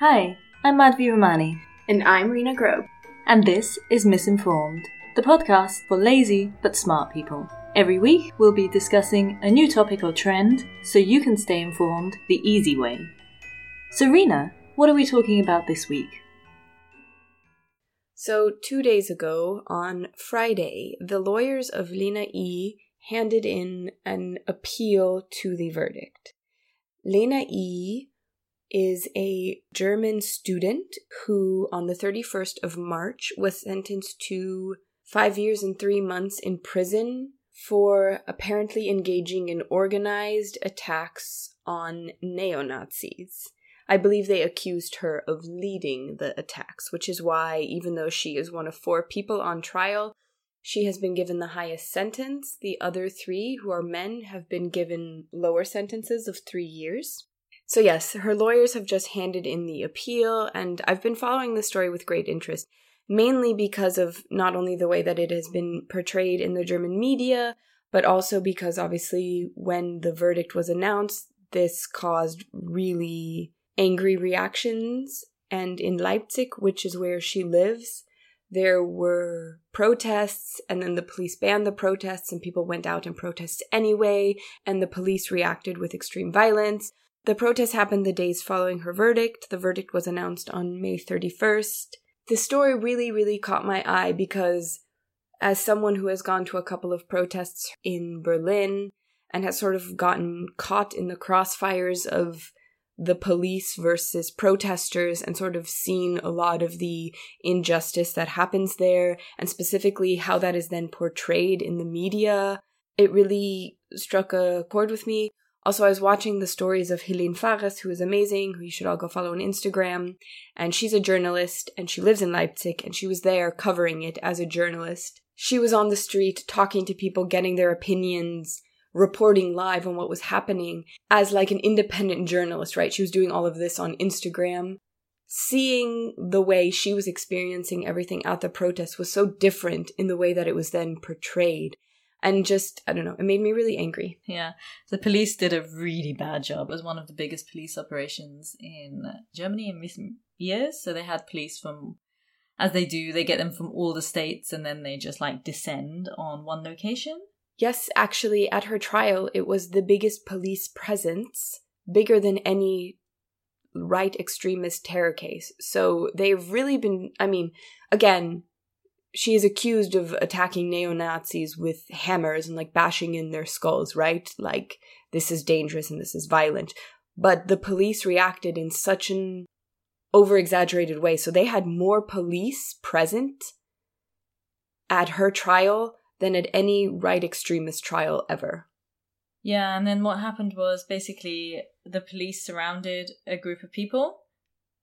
Hi, I'm Madhvi Ramani. And I'm Rena Grobe. and this is Misinformed, the podcast for lazy but smart people. Every week, we'll be discussing a new topic or trend so you can stay informed the easy way. So, Rena, what are we talking about this week? So, two days ago, on Friday, the lawyers of Lina E handed in an appeal to the verdict. Lina E is a German student who, on the 31st of March, was sentenced to five years and three months in prison for apparently engaging in organized attacks on neo Nazis. I believe they accused her of leading the attacks, which is why, even though she is one of four people on trial, she has been given the highest sentence. The other three, who are men, have been given lower sentences of three years. So, yes, her lawyers have just handed in the appeal, and I've been following the story with great interest, mainly because of not only the way that it has been portrayed in the German media, but also because obviously when the verdict was announced, this caused really angry reactions. And in Leipzig, which is where she lives, there were protests, and then the police banned the protests, and people went out and protested anyway, and the police reacted with extreme violence. The protests happened the days following her verdict. The verdict was announced on May 31st. The story really, really caught my eye because, as someone who has gone to a couple of protests in Berlin and has sort of gotten caught in the crossfires of the police versus protesters and sort of seen a lot of the injustice that happens there and specifically how that is then portrayed in the media, it really struck a chord with me. Also, I was watching the stories of Helene Fares, who is amazing, who you should all go follow on Instagram. And she's a journalist and she lives in Leipzig and she was there covering it as a journalist. She was on the street talking to people, getting their opinions, reporting live on what was happening as like an independent journalist, right? She was doing all of this on Instagram. Seeing the way she was experiencing everything at the protest was so different in the way that it was then portrayed. And just, I don't know, it made me really angry. Yeah, the police did a really bad job. It was one of the biggest police operations in Germany in recent years. So they had police from, as they do, they get them from all the states and then they just like descend on one location. Yes, actually, at her trial, it was the biggest police presence, bigger than any right extremist terror case. So they've really been, I mean, again, she is accused of attacking neo Nazis with hammers and like bashing in their skulls, right? Like, this is dangerous and this is violent. But the police reacted in such an over exaggerated way. So they had more police present at her trial than at any right extremist trial ever. Yeah, and then what happened was basically the police surrounded a group of people,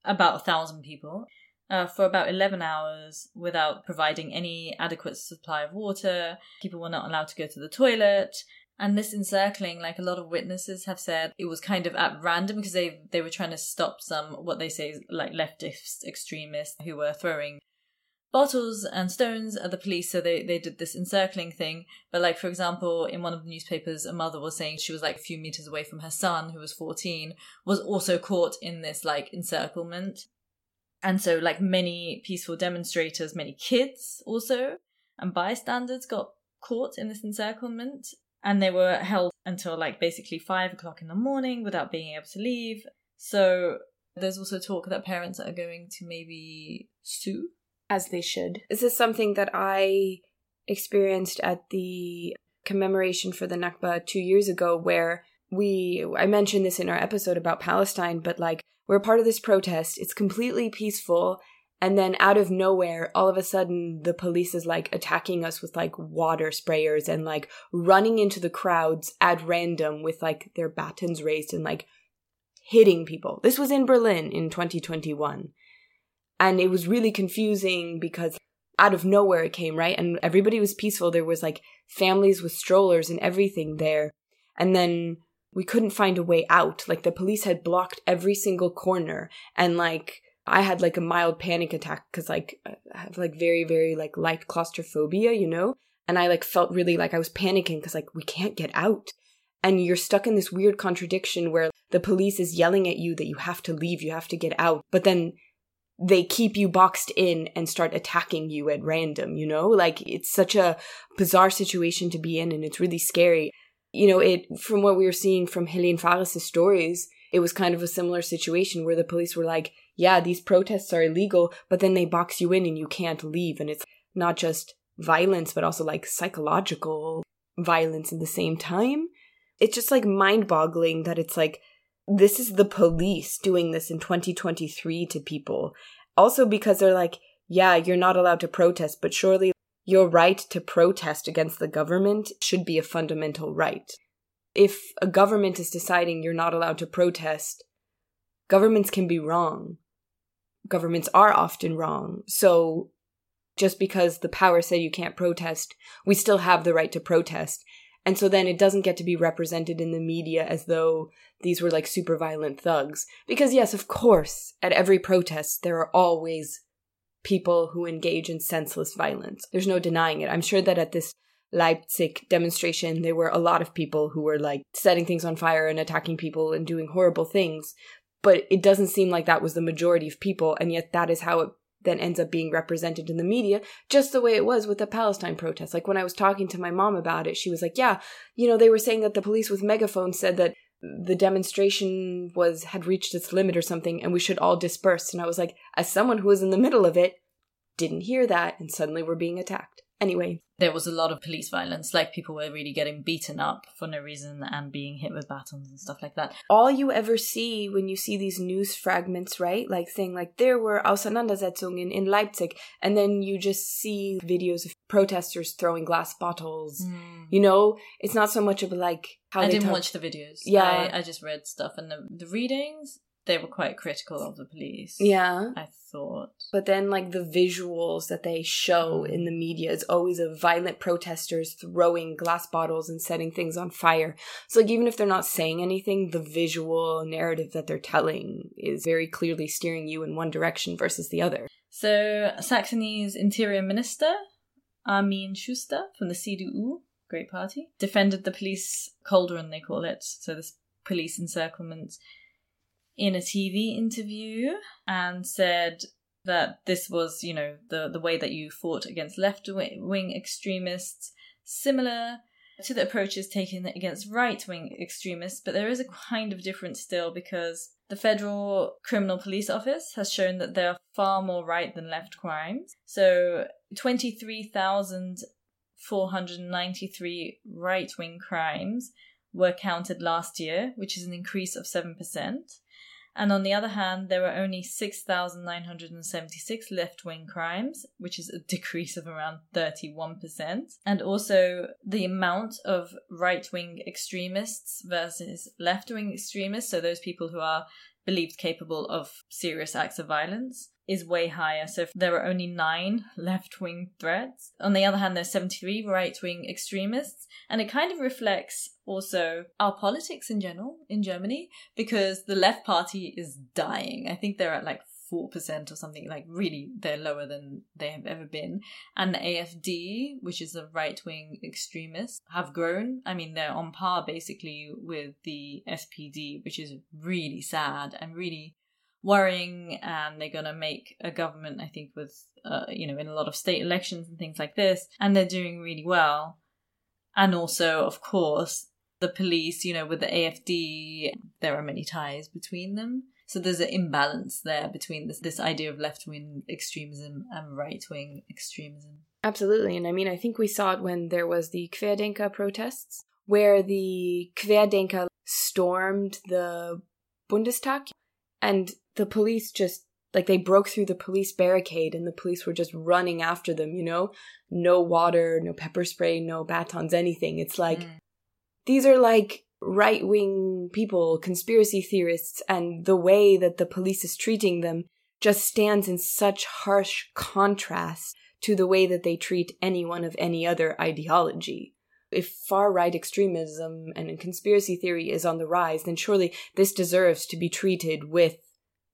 about a thousand people, uh, for about 11 hours without providing any adequate supply of water. People were not allowed to go to the toilet. And this encircling, like a lot of witnesses have said, it was kind of at random because they, they were trying to stop some, what they say, is like leftist extremists who were throwing bottles and stones at the police so they, they did this encircling thing but like for example in one of the newspapers a mother was saying she was like a few meters away from her son who was 14 was also caught in this like encirclement and so like many peaceful demonstrators many kids also and bystanders got caught in this encirclement. And they were held until like basically five o'clock in the morning without being able to leave. So there's also talk that parents are going to maybe sue. As they should. This is something that I experienced at the commemoration for the Nakba two years ago, where we, I mentioned this in our episode about Palestine, but like, we're part of this protest. It's completely peaceful. And then out of nowhere, all of a sudden, the police is like attacking us with like water sprayers and like running into the crowds at random with like their batons raised and like hitting people. This was in Berlin in 2021. And it was really confusing because out of nowhere it came, right? And everybody was peaceful. There was like families with strollers and everything there. And then we couldn't find a way out. Like the police had blocked every single corner. And like I had like a mild panic attack because like I have like very, very like light claustrophobia, you know? And I like felt really like I was panicking because like we can't get out. And you're stuck in this weird contradiction where the police is yelling at you that you have to leave, you have to get out, but then they keep you boxed in and start attacking you at random, you know? Like it's such a bizarre situation to be in and it's really scary. You know, it from what we were seeing from Helene Fares' stories, it was kind of a similar situation where the police were like, yeah, these protests are illegal, but then they box you in and you can't leave. And it's not just violence, but also like psychological violence at the same time. It's just like mind boggling that it's like, this is the police doing this in 2023 to people. Also, because they're like, yeah, you're not allowed to protest, but surely your right to protest against the government should be a fundamental right. If a government is deciding you're not allowed to protest, governments can be wrong. Governments are often wrong. So just because the power say you can't protest, we still have the right to protest. And so then it doesn't get to be represented in the media as though these were like super violent thugs. Because, yes, of course, at every protest, there are always people who engage in senseless violence. There's no denying it. I'm sure that at this Leipzig demonstration, there were a lot of people who were like setting things on fire and attacking people and doing horrible things. But it doesn't seem like that was the majority of people, and yet that is how it then ends up being represented in the media, just the way it was with the Palestine protests. Like when I was talking to my mom about it, she was like, Yeah, you know, they were saying that the police with megaphones said that the demonstration was had reached its limit or something and we should all disperse. And I was like, as someone who was in the middle of it, didn't hear that and suddenly we're being attacked. Anyway, there was a lot of police violence, like people were really getting beaten up for no reason and being hit with batons and stuff like that. All you ever see when you see these news fragments, right? Like saying like there were Auseinandersetzungen in Leipzig, and then you just see videos of protesters throwing glass bottles. Mm. You know, it's not so much of like how I didn't talk- watch the videos. Yeah, I, I just read stuff, and the, the readings they were quite critical of the police. Yeah. I thought. But then, like, the visuals that they show in the media is always of violent protesters throwing glass bottles and setting things on fire. So, like, even if they're not saying anything, the visual narrative that they're telling is very clearly steering you in one direction versus the other. So, Saxony's interior minister, Armin Schuster from the CDU, great party, defended the police cauldron, they call it. So, this police encirclement in a TV interview and said that this was, you know, the, the way that you fought against left wing extremists, similar to the approaches taken against right wing extremists, but there is a kind of difference still because the Federal Criminal Police Office has shown that there are far more right than left crimes. So 23,493 right wing crimes were counted last year, which is an increase of 7% and on the other hand, there were only 6,976 left wing crimes, which is a decrease of around 31%. And also, the amount of right wing extremists versus left wing extremists, so those people who are believed capable of serious acts of violence is way higher. So there are only nine left wing threats. On the other hand, there's 73 right wing extremists. And it kind of reflects also our politics in general in Germany because the left party is dying. I think they're at like 4% or something like really they're lower than they have ever been. And the afd which is a right-wing extremist have grown. I mean they're on par basically with the spd which is really sad and really worrying. And they're going to make a government i think with uh, you know in a lot of state elections and things like this. And they're doing really well. And also of course the police you know with the afd there are many ties between them so there's an imbalance there between this, this idea of left wing extremism and right wing extremism. Absolutely. And I mean, I think we saw it when there was the Querdenker protests, where the Querdenker stormed the Bundestag and the police just like they broke through the police barricade and the police were just running after them, you know? No water, no pepper spray, no batons, anything. It's like mm. these are like right wing people, conspiracy theorists, and the way that the police is treating them just stands in such harsh contrast to the way that they treat anyone of any other ideology. If far right extremism and conspiracy theory is on the rise, then surely this deserves to be treated with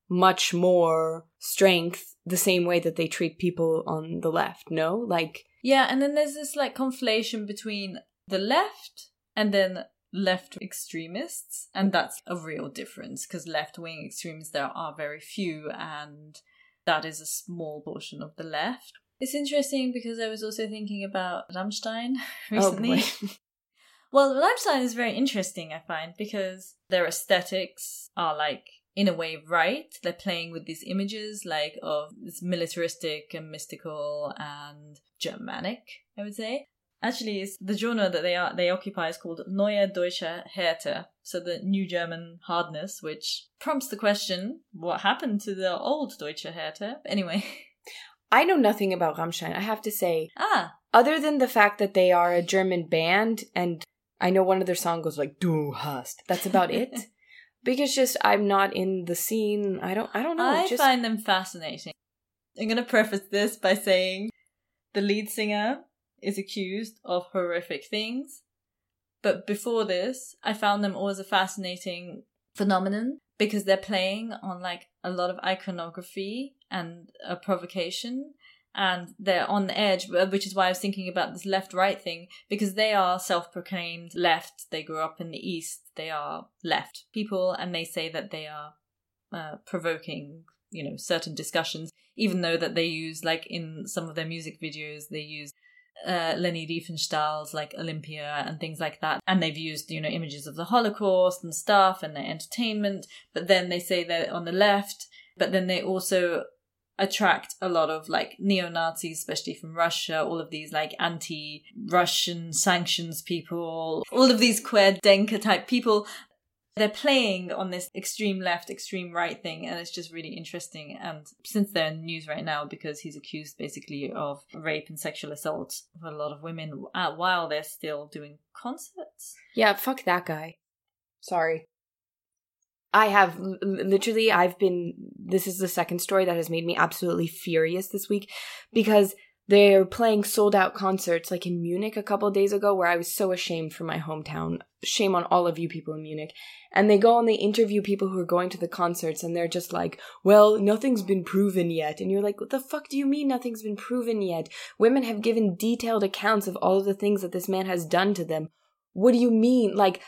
much more strength, the same way that they treat people on the left, no? Like. Yeah, and then there's this like conflation between the left and then left extremists, and that's a real difference because left wing extremists there are very few, and that is a small portion of the left. It's interesting because I was also thinking about Rammstein oh, recently. Oh, well, Rammstein is very interesting, I find, because their aesthetics are like in a way right. They're playing with these images like of this militaristic and mystical and Germanic, I would say. Actually, the genre that they are they occupy is called Neue Deutsche Härte, so the New German hardness, which prompts the question: What happened to the old Deutsche Härte? Anyway, I know nothing about Rammstein. I have to say, ah, other than the fact that they are a German band, and I know one of their songs goes like "Du hast." That's about it. because just I'm not in the scene. I don't. I don't know. I just find them fascinating. I'm going to preface this by saying the lead singer is accused of horrific things. But before this, I found them always a fascinating phenomenon because they're playing on like a lot of iconography and a provocation and they're on the edge, which is why I was thinking about this left right thing because they are self proclaimed left. They grew up in the East. They are left people and they say that they are uh, provoking, you know, certain discussions, even though that they use, like in some of their music videos, they use uh, Leni Riefenstahl's like Olympia and things like that. And they've used, you know, images of the Holocaust and stuff and their entertainment. But then they say they're on the left, but then they also attract a lot of like neo Nazis, especially from Russia, all of these like anti Russian sanctions people, all of these Querdenker type people. They're playing on this extreme left, extreme right thing, and it's just really interesting. And since they're in news right now because he's accused basically of rape and sexual assault of a lot of women uh, while they're still doing concerts. yeah, fuck that guy. Sorry. I have literally. I've been. This is the second story that has made me absolutely furious this week because they're playing sold out concerts like in Munich a couple days ago where I was so ashamed for my hometown. Shame on all of you people in Munich. And they go and they interview people who are going to the concerts and they're just like, well, nothing's been proven yet. And you're like, what the fuck do you mean nothing's been proven yet? Women have given detailed accounts of all of the things that this man has done to them. What do you mean? Like,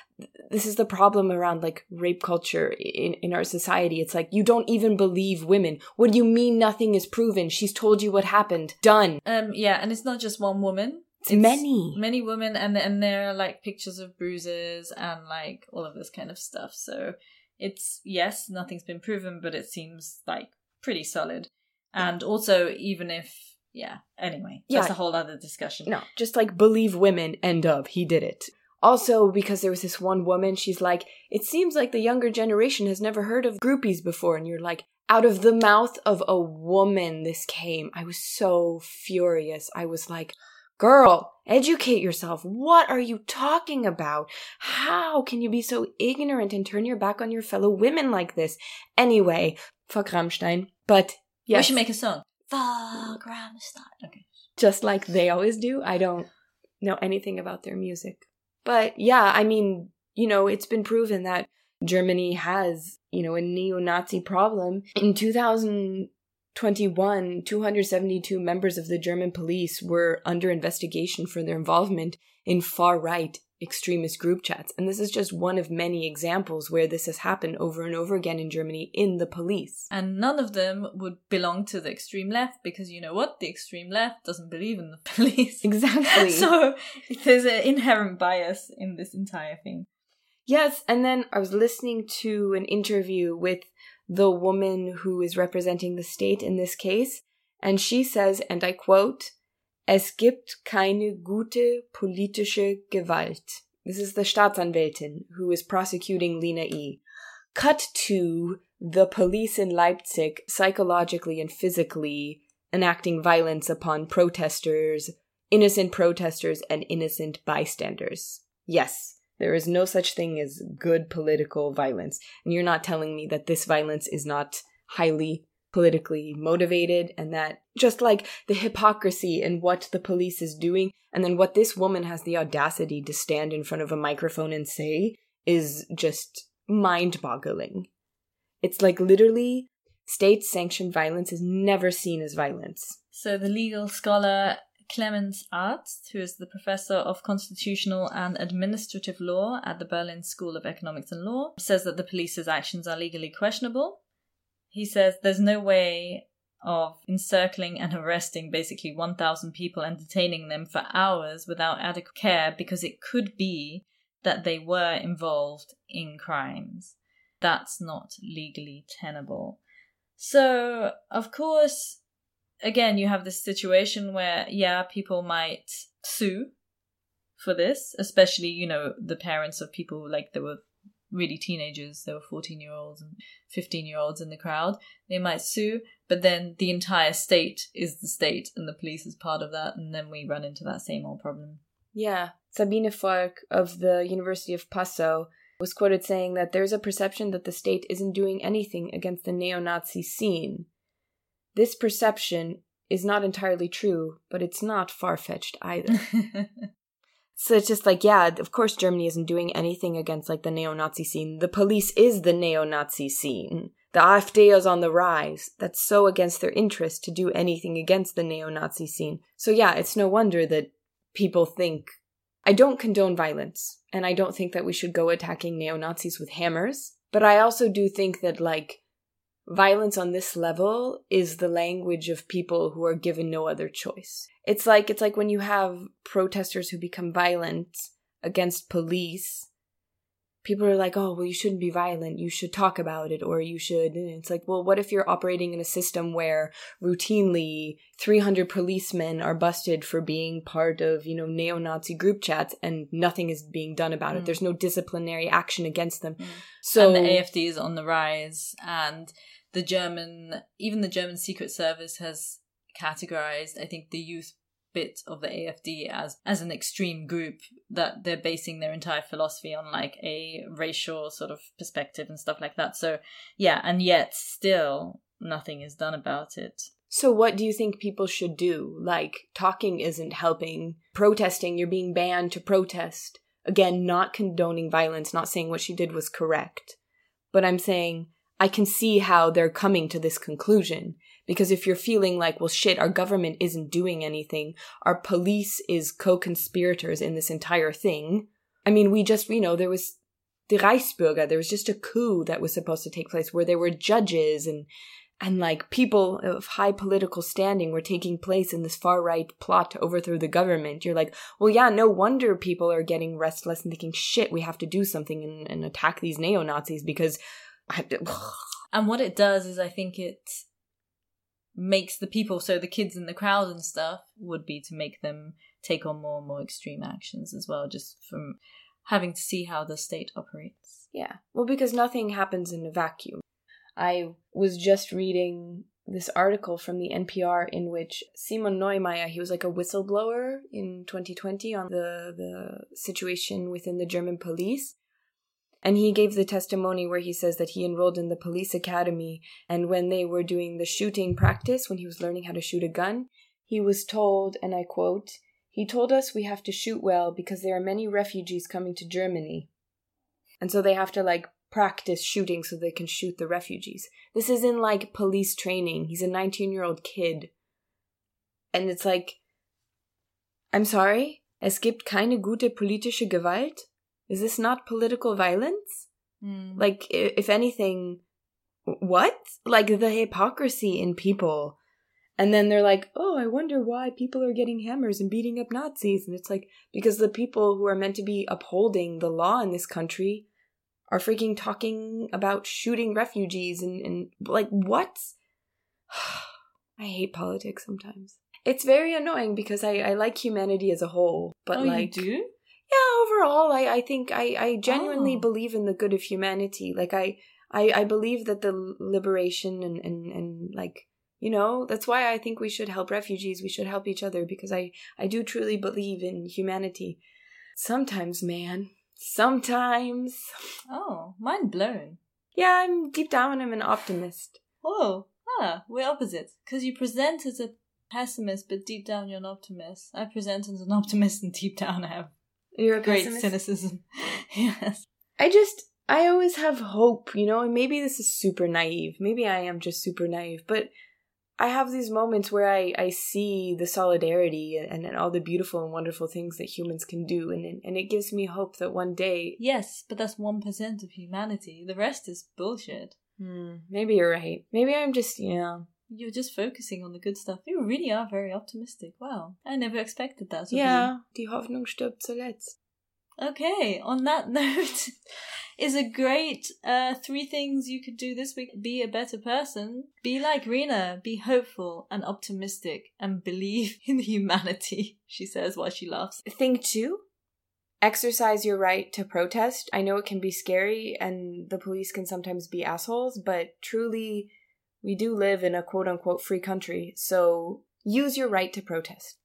this is the problem around like rape culture in, in our society. It's like, you don't even believe women. What do you mean nothing is proven? She's told you what happened. Done. Um, yeah, and it's not just one woman. It's many. many women, and and there are like pictures of bruises and like all of this kind of stuff. So it's yes, nothing's been proven, but it seems like pretty solid. And also, even if yeah, anyway, that's Yeah. a whole other discussion. No, just like believe women, end of. He did it. Also, because there was this one woman, she's like, it seems like the younger generation has never heard of groupies before. And you're like, out of the mouth of a woman, this came. I was so furious. I was like, girl, educate yourself. What are you talking about? How can you be so ignorant and turn your back on your fellow women like this? Anyway, fuck Rammstein. But yes, We should make a song. Fuck Rammstein. Okay. just like they always do. I don't know anything about their music. But yeah, I mean, you know, it's been proven that Germany has, you know, a neo Nazi problem. In 2021, 272 members of the German police were under investigation for their involvement in far right extremist group chats. And this is just one of many examples where this has happened over and over again in Germany in the police. And none of them would belong to the extreme left because you know what? The extreme left doesn't believe in the police. Exactly. so there's an inherent bias in this entire thing. Yes, and then I was listening to an interview with the woman who is representing the state in this case, and she says, and I quote, Es gibt keine gute politische Gewalt. This is the Staatsanwältin who is prosecuting Lina E. Cut to the police in Leipzig psychologically and physically enacting violence upon protesters, innocent protesters, and innocent bystanders. Yes, there is no such thing as good political violence. And you're not telling me that this violence is not highly politically motivated and that just like the hypocrisy in what the police is doing and then what this woman has the audacity to stand in front of a microphone and say is just mind boggling. It's like literally state sanctioned violence is never seen as violence. So the legal scholar Clemens Arzt, who is the professor of constitutional and administrative law at the Berlin School of Economics and Law, says that the police's actions are legally questionable. He says there's no way of encircling and arresting basically 1,000 people and detaining them for hours without adequate care because it could be that they were involved in crimes. That's not legally tenable. So, of course, again, you have this situation where, yeah, people might sue for this, especially, you know, the parents of people like there were really teenagers, there were 14 year olds and 15 year olds in the crowd. They might sue, but then the entire state is the state and the police is part of that, and then we run into that same old problem. Yeah. Sabine Volk of the University of Passau was quoted saying that there's a perception that the state isn't doing anything against the neo Nazi scene. This perception is not entirely true, but it's not far fetched either. so it's just like, yeah, of course Germany isn't doing anything against like the neo Nazi scene. The police is the neo Nazi scene. The AfD is on the rise. That's so against their interest to do anything against the neo Nazi scene. So yeah, it's no wonder that people think I don't condone violence, and I don't think that we should go attacking neo Nazis with hammers, but I also do think that, like, violence on this level is the language of people who are given no other choice. It's like it's like when you have protesters who become violent against police people are like, oh, well, you shouldn't be violent. You should talk about it, or you should. And it's like, well, what if you're operating in a system where routinely 300 policemen are busted for being part of, you know, neo Nazi group chats and nothing is being done about mm. it? There's no disciplinary action against them. Mm. So and the AFD is on the rise, and the German, even the German Secret Service has categorized, I think, the youth bit of the AFD as as an extreme group that they're basing their entire philosophy on like a racial sort of perspective and stuff like that. So yeah, and yet still nothing is done about it. So what do you think people should do? Like talking isn't helping, protesting, you're being banned to protest. Again, not condoning violence, not saying what she did was correct. But I'm saying I can see how they're coming to this conclusion because if you're feeling like, well, shit, our government isn't doing anything, our police is co conspirators in this entire thing. I mean, we just, you know, there was the Reichsbürger, there was just a coup that was supposed to take place where there were judges and and like people of high political standing were taking place in this far right plot to overthrow the government. You're like, well, yeah, no wonder people are getting restless and thinking, shit, we have to do something and, and attack these neo Nazis because. And what it does is, I think it makes the people, so the kids in the crowd and stuff, would be to make them take on more and more extreme actions as well, just from having to see how the state operates. Yeah. Well, because nothing happens in a vacuum. I was just reading this article from the NPR in which Simon Neumeier, he was like a whistleblower in 2020 on the, the situation within the German police. And he gave the testimony where he says that he enrolled in the police academy, and when they were doing the shooting practice, when he was learning how to shoot a gun, he was told, and I quote, he told us we have to shoot well because there are many refugees coming to Germany. And so they have to like practice shooting so they can shoot the refugees. This is in like police training. He's a 19 year old kid. And it's like, I'm sorry, es gibt keine gute politische Gewalt. Is this not political violence? Mm. Like, if anything, what? Like the hypocrisy in people. And then they're like, oh, I wonder why people are getting hammers and beating up Nazis. And it's like, because the people who are meant to be upholding the law in this country are freaking talking about shooting refugees and, and like, what? I hate politics sometimes. It's very annoying because I, I like humanity as a whole, but oh, like, you do? Yeah overall i i think i i genuinely oh. believe in the good of humanity. Like I, I i believe that the liberation and and and like you know that's why i think we should help refugees we should help each other because i i do truly believe in humanity. Sometimes man. Sometimes. Oh mind blown. Yeah i'm deep down i'm an optimist. Oh ah we're opposites. Because you present as a pessimist but deep down you're an optimist. I present as an optimist and deep down i have you're a great pessimist? cynicism. yes. I just I always have hope, you know, and maybe this is super naive. Maybe I am just super naive, but I have these moments where I, I see the solidarity and, and all the beautiful and wonderful things that humans can do, and and it gives me hope that one day. Yes, but that's one percent of humanity. The rest is bullshit. Hmm, maybe you're right. Maybe I'm just you know. You're just focusing on the good stuff. You really are very optimistic. Wow, I never expected that. you. Die Hoffnung stirbt zuletzt. Okay, on that note, is a great uh, three things you could do this week. Be a better person. Be like Rena. Be hopeful and optimistic and believe in humanity, she says while she laughs. Thing two, exercise your right to protest. I know it can be scary and the police can sometimes be assholes, but truly, we do live in a quote unquote free country, so use your right to protest.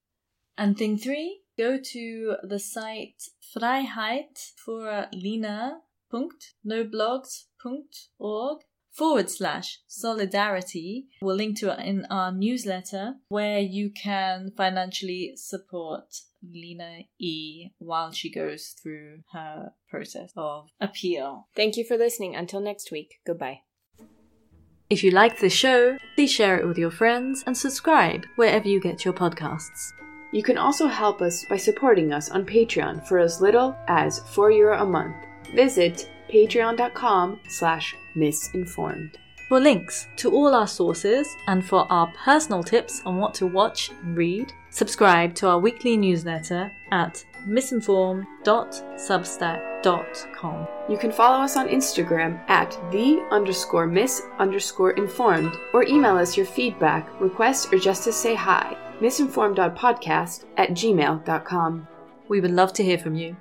And thing three, go to the site Freiheit für Lina.noblogs.org forward slash solidarity. We'll link to it in our newsletter where you can financially support Lina E while she goes through her process of appeal. Thank you for listening. Until next week, goodbye. If you liked this show, please share it with your friends and subscribe wherever you get your podcasts. You can also help us by supporting us on Patreon for as little as 4 euro a month. Visit patreon.com slash misinformed. For links to all our sources and for our personal tips on what to watch and read, subscribe to our weekly newsletter at misinformed.substack.com. You can follow us on Instagram at the underscore miss underscore informed or email us your feedback, requests, or just to say hi. Misinformed.podcast at gmail.com. We would love to hear from you.